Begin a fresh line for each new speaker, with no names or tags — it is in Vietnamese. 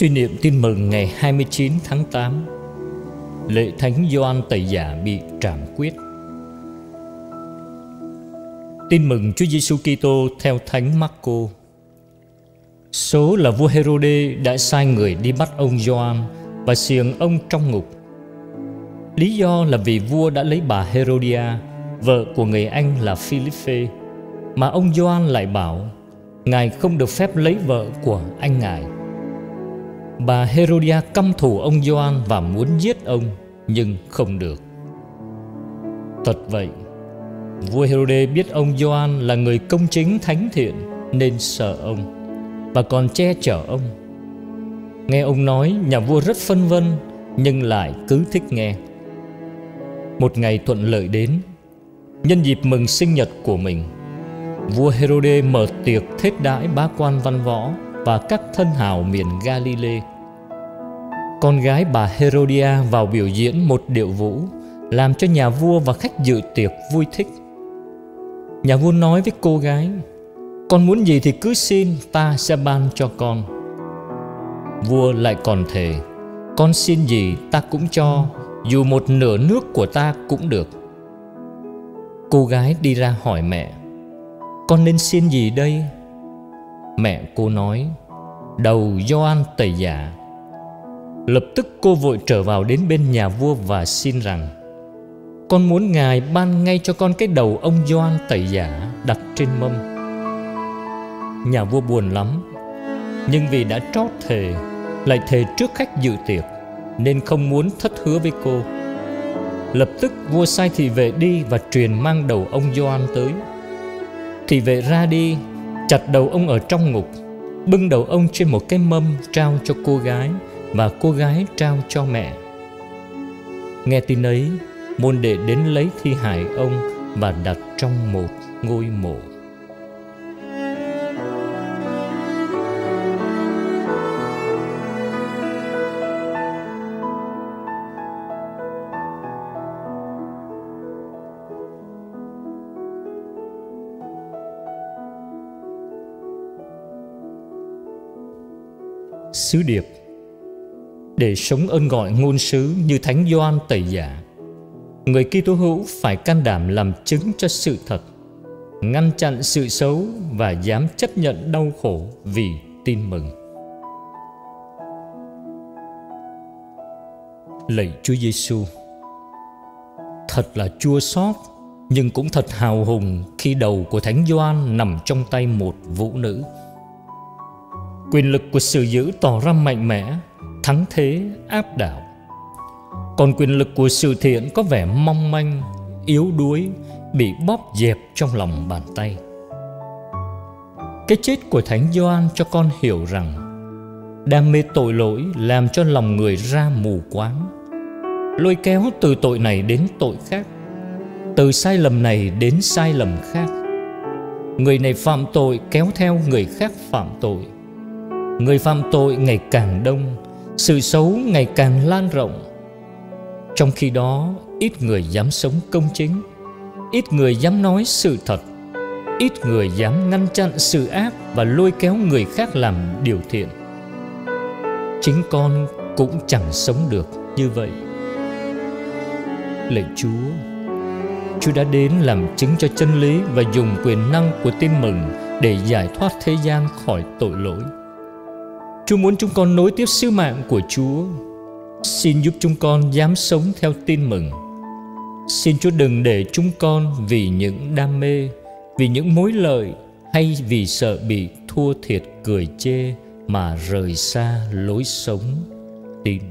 Suy niệm tin mừng ngày 29 tháng 8 Lễ Thánh Gioan Tẩy Giả bị trảm quyết Tin mừng Chúa Giêsu Kitô theo Thánh Marco Số là vua Herode đã sai người đi bắt ông Gioan và xiềng ông trong ngục. Lý do là vì vua đã lấy bà Herodia, vợ của người Anh là Philippe, mà ông Gioan lại bảo ngài không được phép lấy vợ của anh ngài. Bà Herodia căm thù ông Gioan và muốn giết ông nhưng không được. Thật vậy, vua Herode biết ông Gioan là người công chính thánh thiện nên sợ ông và còn che chở ông. Nghe ông nói, nhà vua rất phân vân nhưng lại cứ thích nghe. Một ngày thuận lợi đến, nhân dịp mừng sinh nhật của mình, vua Herode mở tiệc thết đãi bá quan văn võ và các thân hào miền Galilee. Con gái bà Herodia vào biểu diễn một điệu vũ, làm cho nhà vua và khách dự tiệc vui thích. Nhà vua nói với cô gái, Con muốn gì thì cứ xin, ta sẽ ban cho con. Vua lại còn thề, Con xin gì ta cũng cho, Dù một nửa nước của ta cũng được. Cô gái đi ra hỏi mẹ, Con nên xin gì đây? Mẹ cô nói, Đầu Gioan tẩy giả. Lập tức cô vội trở vào đến bên nhà vua và xin rằng, Con muốn Ngài ban ngay cho con cái đầu ông Doan tẩy giả đặt trên mâm. Nhà vua buồn lắm, Nhưng vì đã trót thề, Lại thề trước khách dự tiệc, Nên không muốn thất hứa với cô. Lập tức vua sai thị vệ đi Và truyền mang đầu ông Doan tới. Thị vệ ra đi, Chặt đầu ông ở trong ngục, Bưng đầu ông trên một cái mâm Trao cho cô gái. Và cô gái trao cho mẹ. Nghe tin ấy, Môn đệ đến lấy thi hài ông Và đặt trong một ngôi mộ. Sứ điệp để sống ơn gọi ngôn sứ như Thánh Gioan tẩy giả Người Kitô hữu phải can đảm làm chứng cho sự thật Ngăn chặn sự xấu và dám chấp nhận đau khổ vì tin mừng Lạy Chúa Giêsu, Thật là chua xót nhưng cũng thật hào hùng khi đầu của Thánh Gioan nằm trong tay một vũ nữ. Quyền lực của sự dữ tỏ ra mạnh mẽ Thắng thế áp đảo. Còn quyền lực của sự thiện có vẻ mong manh, Yếu đuối, Bị bóp dẹp trong lòng bàn tay. Cái chết của Thánh Gioan cho con hiểu rằng, Đam mê tội lỗi làm cho lòng người ra mù quáng. Lôi kéo từ tội này đến tội khác, Từ sai lầm này đến sai lầm khác. Người này phạm tội kéo theo người khác phạm tội. Người phạm tội ngày càng đông sự xấu ngày càng lan rộng. Trong khi đó, ít người dám sống công chính, ít người dám nói sự thật, ít người dám ngăn chặn sự ác và lôi kéo người khác làm điều thiện. Chính con cũng chẳng sống được như vậy. Lạy chúa chúa đã đến làm chứng cho chân lý và dùng quyền năng của tin mừng để giải thoát thế gian khỏi tội lỗi. Chúa muốn chúng con nối tiếp sứ mạng của Chúa. Xin giúp chúng con dám sống theo tin mừng. Xin Chúa đừng để chúng con vì những đam mê, vì những mối lợi hay vì sợ bị thua thiệt cười chê mà rời xa lối sống tin.